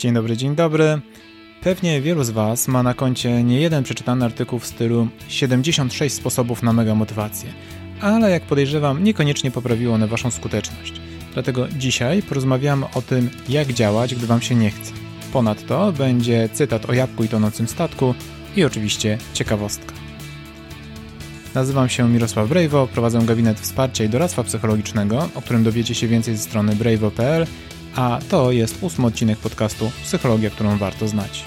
Dzień dobry, dzień dobry. Pewnie wielu z Was ma na koncie nie jeden przeczytany artykuł w stylu 76 sposobów na mega motywację, ale jak podejrzewam, niekoniecznie poprawiło one Waszą skuteczność. Dlatego dzisiaj porozmawiamy o tym, jak działać, gdy Wam się nie chce. Ponadto będzie cytat o jabłku i tonącym statku i oczywiście ciekawostka. Nazywam się Mirosław Brejwo, prowadzę gabinet wsparcia i doradztwa psychologicznego, o którym dowiecie się więcej ze strony brejwo.pl, a to jest ósmy odcinek podcastu Psychologia, którą warto znać.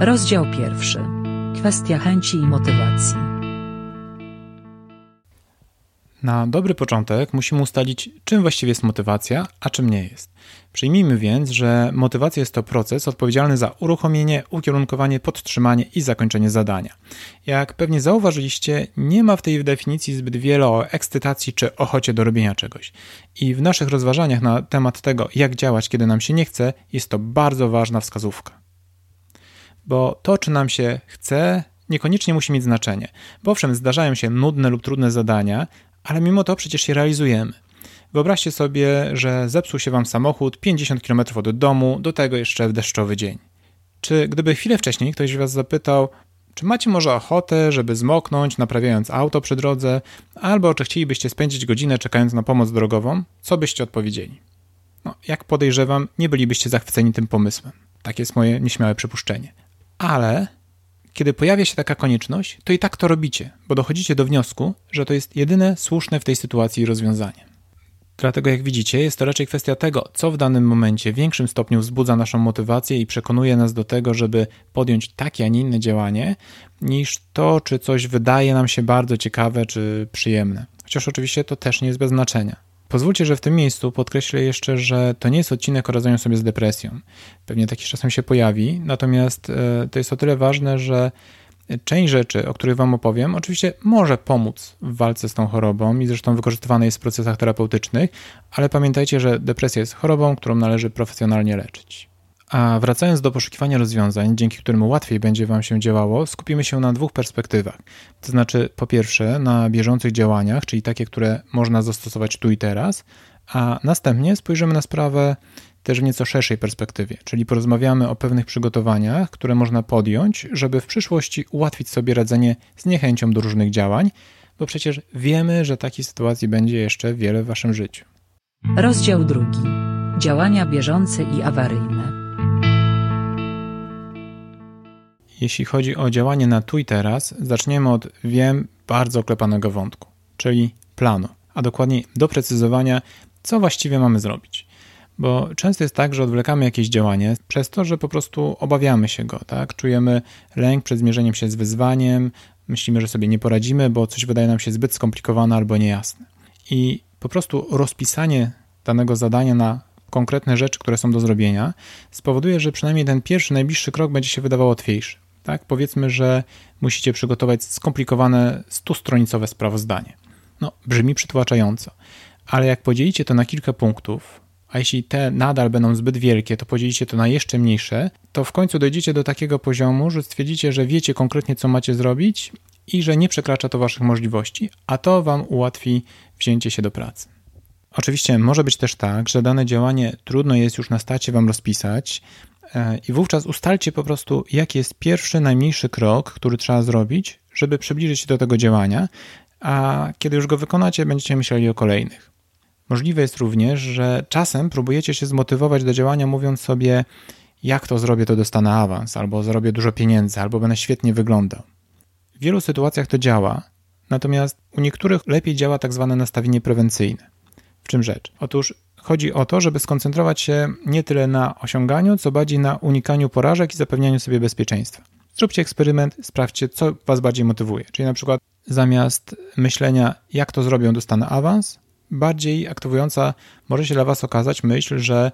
Rozdział pierwszy. Kwestia chęci i motywacji. Na dobry początek musimy ustalić, czym właściwie jest motywacja, a czym nie jest. Przyjmijmy więc, że motywacja jest to proces odpowiedzialny za uruchomienie, ukierunkowanie, podtrzymanie i zakończenie zadania. Jak pewnie zauważyliście, nie ma w tej definicji zbyt wiele o ekscytacji czy ochocie do robienia czegoś. I w naszych rozważaniach na temat tego, jak działać, kiedy nam się nie chce, jest to bardzo ważna wskazówka. Bo to, czy nam się chce, niekoniecznie musi mieć znaczenie. Bo owszem, zdarzają się nudne lub trudne zadania, ale mimo to przecież je realizujemy. Wyobraźcie sobie, że zepsuł się wam samochód 50 km od domu, do tego jeszcze w deszczowy dzień. Czy gdyby chwilę wcześniej ktoś was zapytał, czy macie może ochotę, żeby zmoknąć, naprawiając auto przy drodze, albo czy chcielibyście spędzić godzinę czekając na pomoc drogową, co byście odpowiedzieli? No, jak podejrzewam, nie bylibyście zachwyceni tym pomysłem. Tak jest moje nieśmiałe przypuszczenie. Ale kiedy pojawia się taka konieczność, to i tak to robicie, bo dochodzicie do wniosku, że to jest jedyne słuszne w tej sytuacji rozwiązanie. Dlatego, jak widzicie, jest to raczej kwestia tego, co w danym momencie w większym stopniu wzbudza naszą motywację i przekonuje nas do tego, żeby podjąć takie, a nie inne działanie, niż to, czy coś wydaje nam się bardzo ciekawe czy przyjemne. Chociaż oczywiście to też nie jest bez znaczenia. Pozwólcie, że w tym miejscu podkreślę jeszcze, że to nie jest odcinek o radzeniu sobie z depresją. Pewnie taki czasem się pojawi, natomiast e, to jest o tyle ważne, że część rzeczy, o których Wam opowiem, oczywiście może pomóc w walce z tą chorobą i zresztą wykorzystywane jest w procesach terapeutycznych, ale pamiętajcie, że depresja jest chorobą, którą należy profesjonalnie leczyć. A wracając do poszukiwania rozwiązań, dzięki którym łatwiej będzie Wam się działało, skupimy się na dwóch perspektywach. To znaczy, po pierwsze, na bieżących działaniach, czyli takie, które można zastosować tu i teraz, a następnie spojrzymy na sprawę też w nieco szerszej perspektywie, czyli porozmawiamy o pewnych przygotowaniach, które można podjąć, żeby w przyszłości ułatwić sobie radzenie z niechęcią do różnych działań, bo przecież wiemy, że takiej sytuacji będzie jeszcze wiele w Waszym życiu. Rozdział drugi. Działania bieżące i awaryjne. Jeśli chodzi o działanie na tu i teraz, zaczniemy od wiem bardzo oklepanego wątku, czyli planu, a dokładniej doprecyzowania, co właściwie mamy zrobić. Bo często jest tak, że odwlekamy jakieś działanie przez to, że po prostu obawiamy się go, tak? Czujemy lęk przed zmierzeniem się z wyzwaniem, myślimy, że sobie nie poradzimy, bo coś wydaje nam się zbyt skomplikowane albo niejasne. I po prostu rozpisanie danego zadania na konkretne rzeczy, które są do zrobienia, spowoduje, że przynajmniej ten pierwszy, najbliższy krok będzie się wydawał łatwiejszy. Tak? Powiedzmy, że musicie przygotować skomplikowane stustronicowe sprawozdanie. No, brzmi przytłaczająco, ale jak podzielicie to na kilka punktów, a jeśli te nadal będą zbyt wielkie, to podzielicie to na jeszcze mniejsze, to w końcu dojdziecie do takiego poziomu, że stwierdzicie, że wiecie konkretnie, co macie zrobić i że nie przekracza to waszych możliwości, a to wam ułatwi wzięcie się do pracy. Oczywiście może być też tak, że dane działanie trudno jest już na stacie wam rozpisać i wówczas ustalcie po prostu, jaki jest pierwszy, najmniejszy krok, który trzeba zrobić, żeby przybliżyć się do tego działania, a kiedy już go wykonacie, będziecie myśleli o kolejnych. Możliwe jest również, że czasem próbujecie się zmotywować do działania, mówiąc sobie, jak to zrobię, to dostanę awans, albo zrobię dużo pieniędzy, albo będę świetnie wyglądał. W wielu sytuacjach to działa, natomiast u niektórych lepiej działa tak zwane nastawienie prewencyjne. W czym rzecz? Otóż chodzi o to, żeby skoncentrować się nie tyle na osiąganiu, co bardziej na unikaniu porażek i zapewnianiu sobie bezpieczeństwa. Zróbcie eksperyment, sprawdźcie, co Was bardziej motywuje. Czyli na przykład zamiast myślenia, jak to zrobią, dostanę awans, bardziej aktywująca może się dla Was okazać myśl, że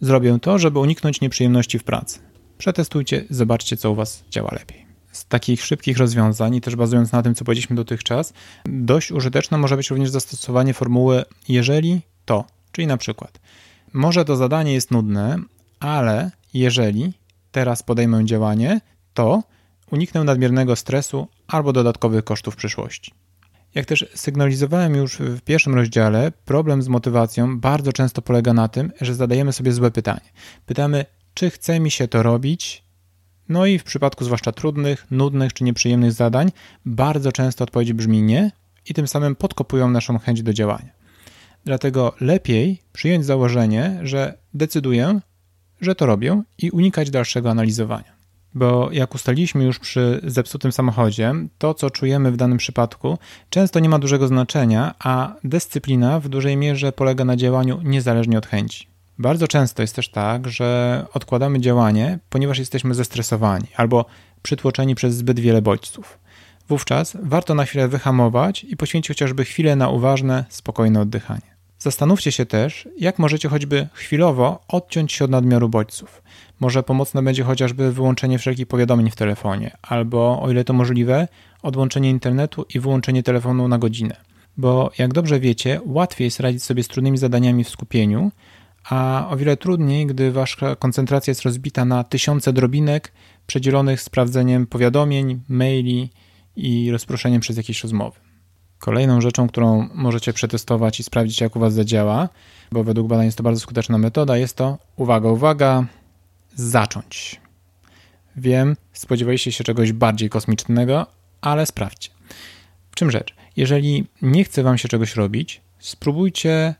zrobię to, żeby uniknąć nieprzyjemności w pracy. Przetestujcie, zobaczcie, co u Was działa lepiej. Z takich szybkich rozwiązań i też bazując na tym, co powiedzieliśmy dotychczas, dość użyteczne może być również zastosowanie formuły jeżeli to, czyli na przykład może to zadanie jest nudne, ale jeżeli teraz podejmę działanie, to uniknę nadmiernego stresu albo dodatkowych kosztów w przyszłości. Jak też sygnalizowałem już w pierwszym rozdziale, problem z motywacją bardzo często polega na tym, że zadajemy sobie złe pytanie. Pytamy, czy chce mi się to robić? No i w przypadku zwłaszcza trudnych, nudnych czy nieprzyjemnych zadań, bardzo często odpowiedź brzmi nie i tym samym podkopują naszą chęć do działania. Dlatego lepiej przyjąć założenie, że decyduję, że to robię i unikać dalszego analizowania. Bo jak ustaliliśmy już przy zepsutym samochodzie, to co czujemy w danym przypadku często nie ma dużego znaczenia, a dyscyplina w dużej mierze polega na działaniu niezależnie od chęci. Bardzo często jest też tak, że odkładamy działanie, ponieważ jesteśmy zestresowani albo przytłoczeni przez zbyt wiele bodźców. Wówczas warto na chwilę wyhamować i poświęcić chociażby chwilę na uważne, spokojne oddychanie. Zastanówcie się też, jak możecie choćby chwilowo odciąć się od nadmiaru bodźców. Może pomocne będzie chociażby wyłączenie wszelkich powiadomień w telefonie, albo, o ile to możliwe, odłączenie internetu i wyłączenie telefonu na godzinę. Bo jak dobrze wiecie, łatwiej jest radzić sobie z trudnymi zadaniami w skupieniu, a o wiele trudniej, gdy wasza koncentracja jest rozbita na tysiące drobinek przedzielonych sprawdzeniem powiadomień, maili i rozproszeniem przez jakieś rozmowy. Kolejną rzeczą, którą możecie przetestować i sprawdzić, jak u Was zadziała, bo według badań jest to bardzo skuteczna metoda, jest to, uwaga, uwaga, zacząć. Wiem, spodziewaliście się czegoś bardziej kosmicznego, ale sprawdźcie. W czym rzecz? Jeżeli nie chce Wam się czegoś robić, spróbujcie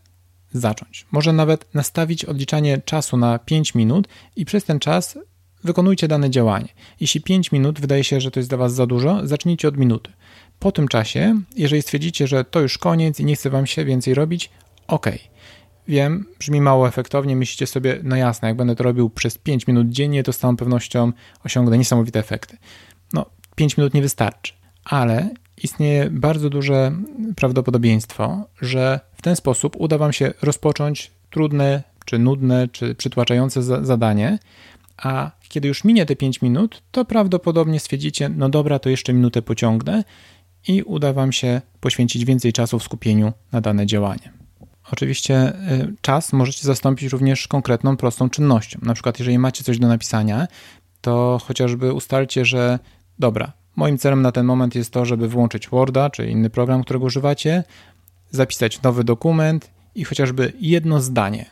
zacząć. Może nawet nastawić odliczanie czasu na 5 minut i przez ten czas wykonujcie dane działanie. Jeśli 5 minut wydaje się, że to jest dla Was za dużo, zacznijcie od minuty. Po tym czasie, jeżeli stwierdzicie, że to już koniec i nie chce Wam się więcej robić, ok. Wiem, brzmi mało efektownie, myślicie sobie, no jasne, jak będę to robił przez 5 minut dziennie, to z całą pewnością osiągnę niesamowite efekty. No, 5 minut nie wystarczy, ale istnieje bardzo duże prawdopodobieństwo, że w ten sposób uda Wam się rozpocząć trudne, czy nudne, czy przytłaczające zadanie, a kiedy już minie te 5 minut, to prawdopodobnie stwierdzicie, no dobra, to jeszcze minutę pociągnę i uda Wam się poświęcić więcej czasu w skupieniu na dane działanie. Oczywiście y, czas możecie zastąpić również konkretną, prostą czynnością. Na przykład, jeżeli macie coś do napisania, to chociażby ustalcie, że dobra, moim celem na ten moment jest to, żeby włączyć Worda czy inny program, którego używacie, zapisać nowy dokument i chociażby jedno zdanie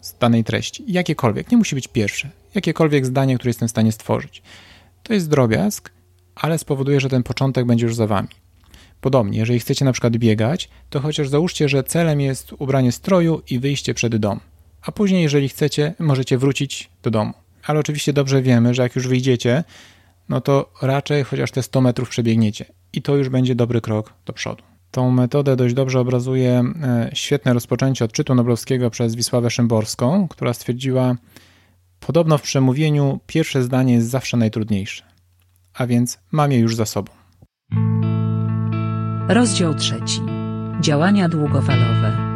z danej treści, jakiekolwiek, nie musi być pierwsze, jakiekolwiek zdanie, które jestem w stanie stworzyć. To jest drobiazg, ale spowoduje, że ten początek będzie już za wami. Podobnie, jeżeli chcecie na przykład biegać, to chociaż załóżcie, że celem jest ubranie stroju i wyjście przed dom. A później, jeżeli chcecie, możecie wrócić do domu. Ale oczywiście dobrze wiemy, że jak już wyjdziecie, no to raczej chociaż te 100 metrów przebiegniecie. I to już będzie dobry krok do przodu. Tą metodę dość dobrze obrazuje e, świetne rozpoczęcie odczytu noblowskiego przez Wisławę Szymborską, która stwierdziła, podobno w przemówieniu pierwsze zdanie jest zawsze najtrudniejsze a więc mam je już za sobą. Rozdział trzeci. Działania długofalowe.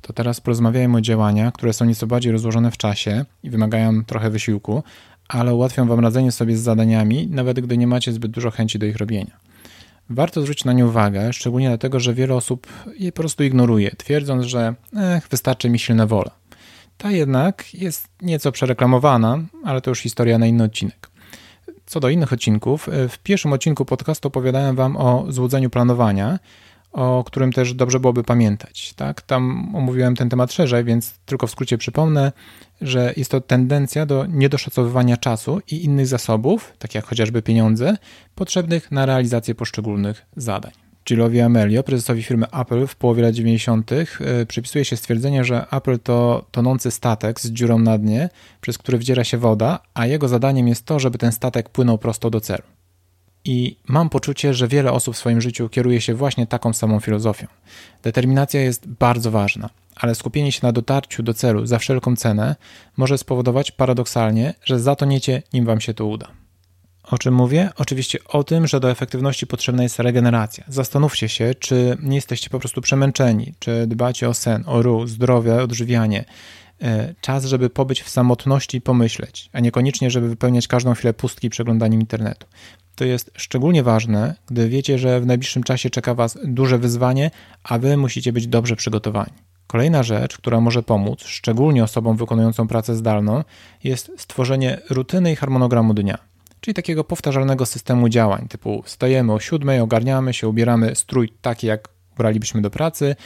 To teraz porozmawiajmy o działaniach, które są nieco bardziej rozłożone w czasie i wymagają trochę wysiłku, ale ułatwią Wam radzenie sobie z zadaniami, nawet gdy nie macie zbyt dużo chęci do ich robienia. Warto zwrócić na nie uwagę, szczególnie dlatego, że wiele osób je po prostu ignoruje, twierdząc, że wystarczy mi silna wola. Ta jednak jest nieco przereklamowana, ale to już historia na inny odcinek. Co do innych odcinków, e, w pierwszym odcinku podcastu opowiadałem Wam o złudzeniu planowania, o którym też dobrze byłoby pamiętać. Tak? Tam omówiłem ten temat szerzej, więc tylko w skrócie przypomnę, że jest to tendencja do niedoszacowywania czasu i innych zasobów, tak jak chociażby pieniądze, potrzebnych na realizację poszczególnych zadań. Gillowi Amelio, prezesowi firmy Apple w połowie lat 90., e, przypisuje się stwierdzenie, że Apple to tonący statek z dziurą na dnie, przez który wdziera się woda, a jego zadaniem jest to, żeby ten statek płynął prosto do celu. I mam poczucie, że wiele osób w swoim życiu kieruje się właśnie taką samą filozofią. Determinacja jest bardzo ważna, ale skupienie się na dotarciu do celu za wszelką cenę może spowodować paradoksalnie, że zatoniecie, nim wam się to uda. O czym mówię? Oczywiście o tym, że do efektywności potrzebna jest regeneracja. Zastanówcie się, czy nie jesteście po prostu przemęczeni, czy dbacie o sen, o ruch, zdrowie, odżywianie. E, czas, żeby pobyć w samotności i pomyśleć, a niekoniecznie, żeby wypełniać każdą chwilę pustki przeglądaniem internetu. To jest szczególnie ważne, gdy wiecie, że w najbliższym czasie czeka Was duże wyzwanie, a Wy musicie być dobrze przygotowani. Kolejna rzecz, która może pomóc, szczególnie osobom wykonującą pracę zdalną, jest stworzenie rutyny i harmonogramu dnia czyli takiego powtarzalnego systemu działań, typu wstajemy o 7, ogarniamy się, ubieramy strój taki, jak bralibyśmy do pracy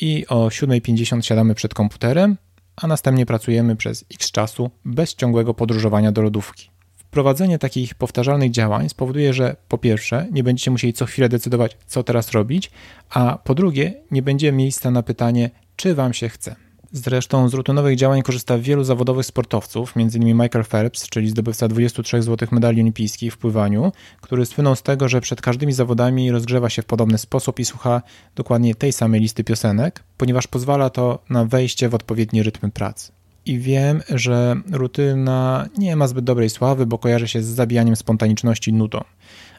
i o 7.50 siadamy przed komputerem, a następnie pracujemy przez x czasu bez ciągłego podróżowania do lodówki. Wprowadzenie takich powtarzalnych działań spowoduje, że po pierwsze nie będziecie musieli co chwilę decydować, co teraz robić, a po drugie nie będzie miejsca na pytanie, czy wam się chce. Zresztą z rutynowych działań korzysta wielu zawodowych sportowców, m.in. Michael Phelps, czyli zdobywca 23 złotych medali olimpijskich w pływaniu, który słynął z tego, że przed każdymi zawodami rozgrzewa się w podobny sposób i słucha dokładnie tej samej listy piosenek, ponieważ pozwala to na wejście w odpowiedni rytm pracy. I wiem, że rutyna nie ma zbyt dobrej sławy, bo kojarzy się z zabijaniem spontaniczności nudą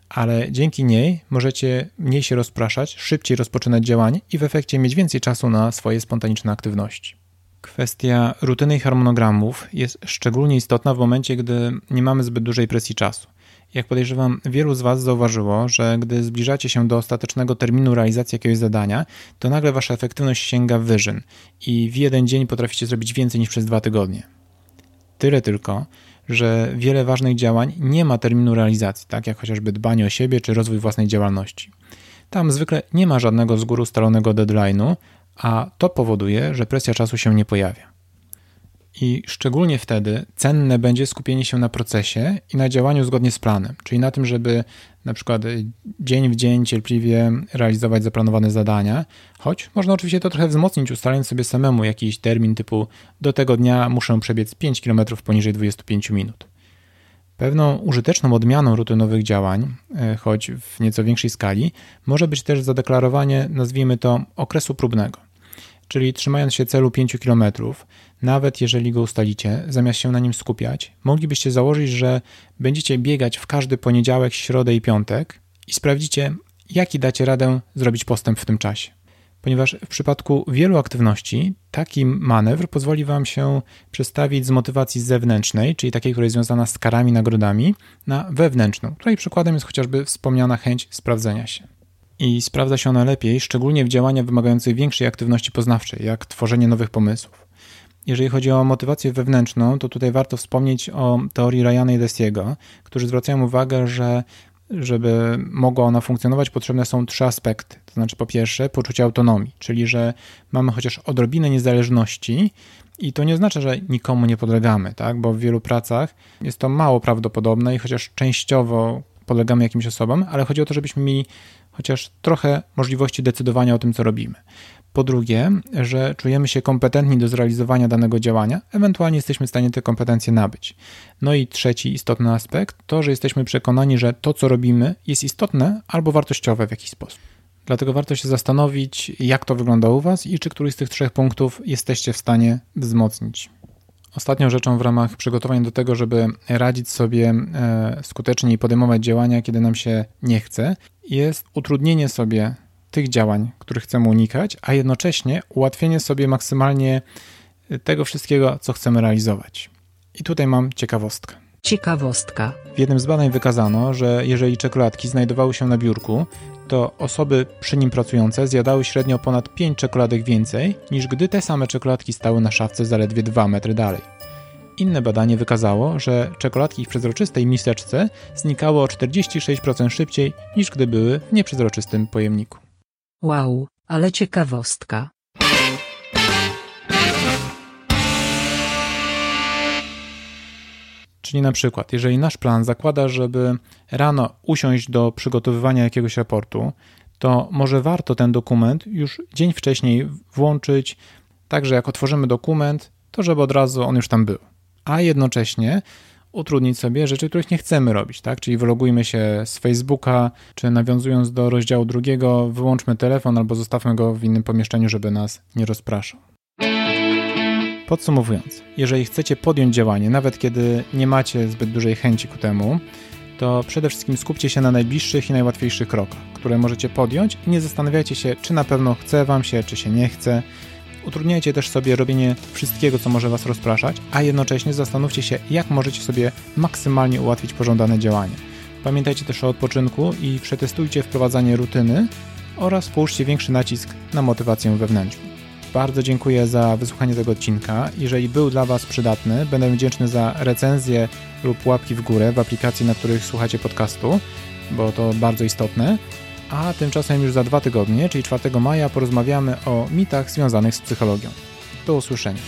ale dzięki niej możecie mniej się rozpraszać, szybciej rozpoczynać działanie i w efekcie mieć więcej czasu na swoje spontaniczne aktywności. Kwestia rutyny i harmonogramów jest szczególnie istotna w momencie, gdy nie mamy zbyt dużej presji czasu. Jak podejrzewam, wielu z Was zauważyło, że gdy zbliżacie się do ostatecznego terminu realizacji jakiegoś zadania, to nagle Wasza efektywność sięga wyżyn i w jeden dzień potraficie zrobić więcej niż przez dwa tygodnie. Tyle tylko, że wiele ważnych działań nie ma terminu realizacji, tak jak chociażby dbanie o siebie czy rozwój własnej działalności. Tam zwykle nie ma żadnego z góry ustalonego deadline'u, a to powoduje, że presja czasu się nie pojawia. I szczególnie wtedy cenne będzie skupienie się na procesie i na działaniu zgodnie z planem, czyli na tym, żeby na przykład dzień w dzień cierpliwie realizować zaplanowane zadania, choć można oczywiście to trochę wzmocnić, ustalając sobie samemu jakiś termin typu do tego dnia muszę przebiec 5 km poniżej 25 minut. Pewną użyteczną odmianą rutynowych działań, e, choć w nieco większej skali, może być też zadeklarowanie, nazwijmy to, okresu próbnego. Czyli trzymając się celu 5 km, nawet jeżeli go ustalicie, zamiast się na nim skupiać, moglibyście założyć, że będziecie biegać w każdy poniedziałek, środę i piątek i sprawdzicie, jaki dacie radę zrobić postęp w tym czasie ponieważ w przypadku wielu aktywności taki manewr pozwoli Wam się przestawić z motywacji zewnętrznej, czyli takiej, która jest związana z karami, nagrodami, na wewnętrzną. Tutaj przykładem jest chociażby wspomniana chęć sprawdzenia się. I sprawdza się ona lepiej, szczególnie w działaniach wymagających większej aktywności poznawczej, jak tworzenie nowych pomysłów. Jeżeli chodzi o motywację wewnętrzną, to tutaj warto wspomnieć o teorii Ryana i Desiego, którzy zwracają uwagę, że żeby mogła ona funkcjonować, potrzebne są trzy aspekty. To znaczy, po pierwsze, poczucie autonomii, czyli że mamy chociaż odrobinę niezależności, i to nie oznacza, że nikomu nie podlegamy, tak? bo w wielu pracach jest to mało prawdopodobne i chociaż częściowo podlegamy jakimś osobom, ale chodzi o to, żebyśmy mieli chociaż trochę możliwości decydowania o tym, co robimy. Po drugie, że czujemy się kompetentni do zrealizowania danego działania, ewentualnie jesteśmy w stanie te kompetencje nabyć. No i trzeci istotny aspekt to, że jesteśmy przekonani, że to, co robimy, jest istotne albo wartościowe w jakiś sposób. Dlatego warto się zastanowić, jak to wygląda u Was i czy któryś z tych trzech punktów jesteście w stanie wzmocnić. Ostatnią rzeczą w ramach przygotowań do tego, żeby radzić sobie e, skutecznie i podejmować działania, kiedy nam się nie chce, jest utrudnienie sobie tych działań, których chcemy unikać, a jednocześnie ułatwienie sobie maksymalnie tego wszystkiego, co chcemy realizować. I tutaj mam ciekawostkę. Ciekawostka. W jednym z badań wykazano, że jeżeli czekoladki znajdowały się na biurku, to osoby przy nim pracujące zjadały średnio ponad 5 czekoladek więcej, niż gdy te same czekoladki stały na szafce zaledwie 2 metry dalej. Inne badanie wykazało, że czekoladki w przezroczystej miseczce znikały o 46% szybciej niż gdy były w nieprzezroczystym pojemniku. Wow, ale ciekawostka. Czyli na przykład, jeżeli nasz plan zakłada, żeby rano usiąść do przygotowywania jakiegoś raportu, to może warto ten dokument już dzień wcześniej włączyć, tak że jak otworzymy dokument, to żeby od razu on już tam był. A jednocześnie utrudnić sobie rzeczy, których nie chcemy robić, tak? Czyli wylogujmy się z Facebooka, czy nawiązując do rozdziału drugiego, wyłączmy telefon albo zostawmy go w innym pomieszczeniu, żeby nas nie rozpraszał. Podsumowując, jeżeli chcecie podjąć działanie, nawet kiedy nie macie zbyt dużej chęci ku temu, to przede wszystkim skupcie się na najbliższych i najłatwiejszych krokach, które możecie podjąć i nie zastanawiajcie się, czy na pewno chce Wam się, czy się nie chce. Utrudniajcie też sobie robienie wszystkiego, co może Was rozpraszać, a jednocześnie zastanówcie się, jak możecie sobie maksymalnie ułatwić pożądane działanie. Pamiętajcie też o odpoczynku i przetestujcie wprowadzanie rutyny oraz połóżcie większy nacisk na motywację wewnętrzną. Bardzo dziękuję za wysłuchanie tego odcinka. Jeżeli był dla Was przydatny, będę wdzięczny za recenzję lub łapki w górę w aplikacji, na których słuchacie podcastu, bo to bardzo istotne. A tymczasem już za dwa tygodnie, czyli 4 maja, porozmawiamy o mitach związanych z psychologią. Do usłyszenia.